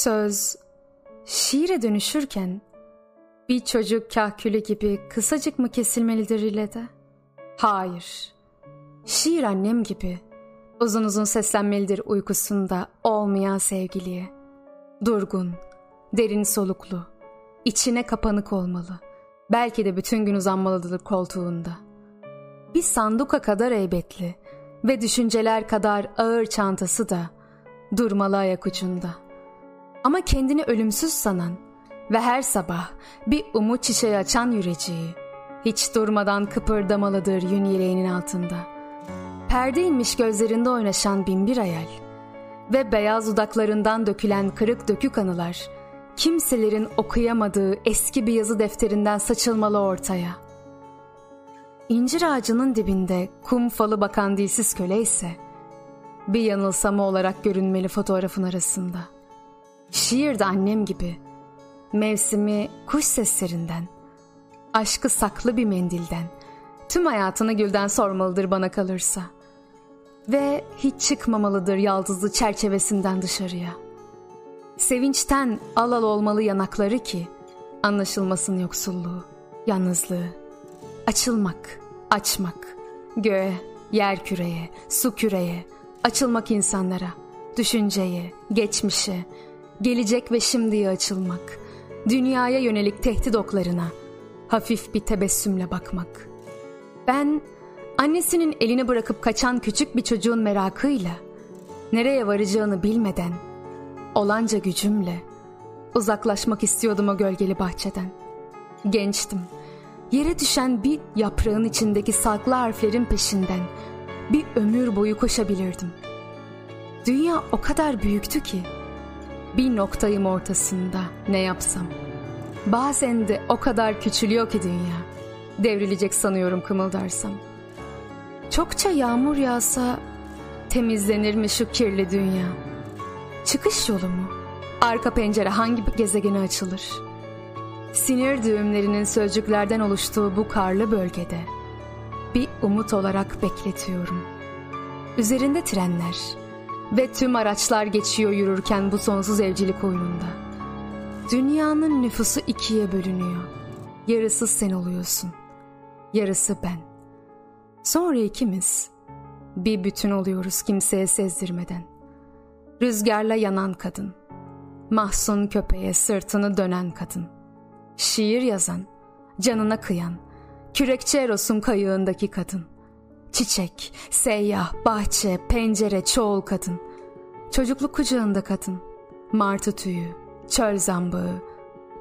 Söz şiire dönüşürken bir çocuk kahkülü gibi kısacık mı kesilmelidir ile de? Hayır. Şiir annem gibi uzun uzun seslenmelidir uykusunda olmayan sevgiliye. Durgun, derin soluklu, içine kapanık olmalı. Belki de bütün gün uzanmalıdır koltuğunda. Bir sanduka kadar heybetli ve düşünceler kadar ağır çantası da durmalı ayak ucunda. Ama kendini ölümsüz sanan ve her sabah bir umut çiçeği açan yüreceği hiç durmadan kıpırdamalıdır yün yeleğinin altında. Perde inmiş gözlerinde oynaşan binbir hayal ve beyaz dudaklarından dökülen kırık dökük anılar kimselerin okuyamadığı eski bir yazı defterinden saçılmalı ortaya. İncir ağacının dibinde kum falı bakan dilsiz köle ise bir yanılsama olarak görünmeli fotoğrafın arasında. Şiir de annem gibi mevsimi kuş seslerinden, aşkı saklı bir mendilden, tüm hayatını gülden sormalıdır bana kalırsa. Ve hiç çıkmamalıdır yaldızlı çerçevesinden dışarıya. Sevinçten al al olmalı yanakları ki, anlaşılmasın yoksulluğu, yalnızlığı. Açılmak, açmak, göğe, yer küreye, su küreye, açılmak insanlara, düşünceye, geçmişe, gelecek ve şimdiye açılmak, dünyaya yönelik tehdit oklarına hafif bir tebessümle bakmak. Ben annesinin elini bırakıp kaçan küçük bir çocuğun merakıyla nereye varacağını bilmeden olanca gücümle uzaklaşmak istiyordum o gölgeli bahçeden. Gençtim. Yere düşen bir yaprağın içindeki saklı harflerin peşinden bir ömür boyu koşabilirdim. Dünya o kadar büyüktü ki bir noktayım ortasında ne yapsam. Bazen de o kadar küçülüyor ki dünya. Devrilecek sanıyorum kımıldarsam. Çokça yağmur yağsa temizlenir mi şu kirli dünya? Çıkış yolu mu? Arka pencere hangi gezegene açılır? Sinir düğümlerinin sözcüklerden oluştuğu bu karlı bölgede bir umut olarak bekletiyorum. Üzerinde trenler, ve tüm araçlar geçiyor yürürken bu sonsuz evcilik oyununda. Dünyanın nüfusu ikiye bölünüyor. Yarısı sen oluyorsun. Yarısı ben. Sonra ikimiz bir bütün oluyoruz kimseye sezdirmeden. Rüzgarla yanan kadın. Mahzun köpeğe sırtını dönen kadın. Şiir yazan, canına kıyan, kürekçi Eros'un kayığındaki kadın. Çiçek, seyyah, bahçe, pencere, çoğul kadın. Çocukluk kucağında kadın. Martı tüyü, çöl zambağı,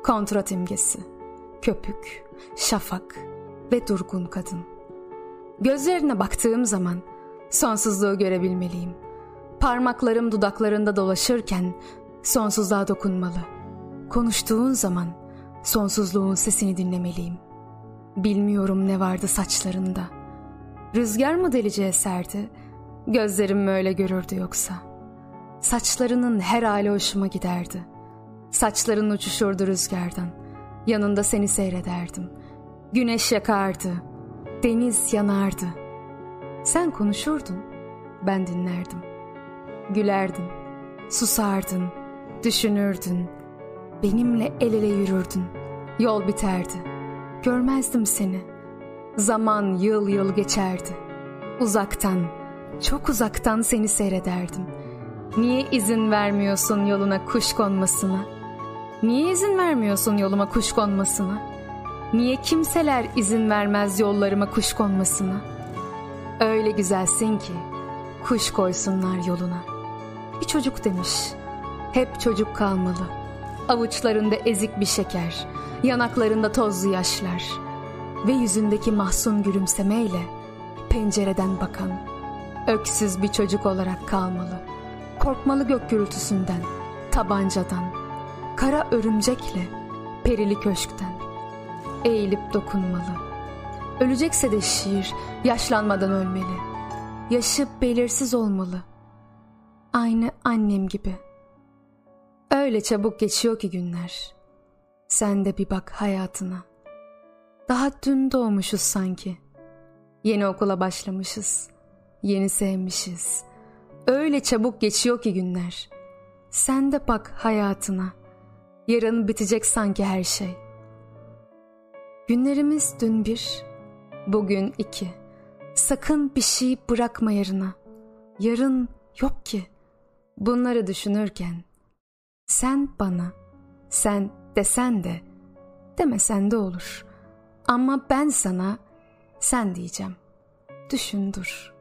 kontrat imgesi, köpük, şafak ve durgun kadın. Gözlerine baktığım zaman sonsuzluğu görebilmeliyim. Parmaklarım dudaklarında dolaşırken sonsuzluğa dokunmalı. Konuştuğun zaman sonsuzluğun sesini dinlemeliyim. Bilmiyorum ne vardı saçlarında.'' Rüzgar mı delice eserdi? Gözlerim mi öyle görürdü yoksa? Saçlarının her hali hoşuma giderdi. Saçların uçuşurdu rüzgardan. Yanında seni seyrederdim. Güneş yakardı. Deniz yanardı. Sen konuşurdun. Ben dinlerdim. Gülerdin. Susardın. Düşünürdün. Benimle el ele yürürdün. Yol biterdi. Görmezdim seni.'' Zaman yıl yıl geçerdi. Uzaktan, çok uzaktan seni seyrederdim. Niye izin vermiyorsun yoluna kuş konmasına? Niye izin vermiyorsun yoluma kuş konmasına? Niye kimseler izin vermez yollarıma kuş konmasına? Öyle güzelsin ki kuş koysunlar yoluna. Bir çocuk demiş, hep çocuk kalmalı. Avuçlarında ezik bir şeker, yanaklarında tozlu yaşlar.'' Ve yüzündeki mahzun gülümsemeyle pencereden bakan öksüz bir çocuk olarak kalmalı. Korkmalı gök gürültüsünden, tabancadan, kara örümcekle, perili köşkten. Eğilip dokunmalı. Ölecekse de şiir yaşlanmadan ölmeli. Yaşı belirsiz olmalı. Aynı annem gibi. Öyle çabuk geçiyor ki günler. Sen de bir bak hayatına. Daha dün doğmuşuz sanki. Yeni okula başlamışız. Yeni sevmişiz. Öyle çabuk geçiyor ki günler. Sen de bak hayatına. Yarın bitecek sanki her şey. Günlerimiz dün bir, bugün iki. Sakın bir şey bırakma yarına. Yarın yok ki. Bunları düşünürken sen bana, sen desen de, demesen de olur. Ama ben sana sen diyeceğim. Düşün dur.''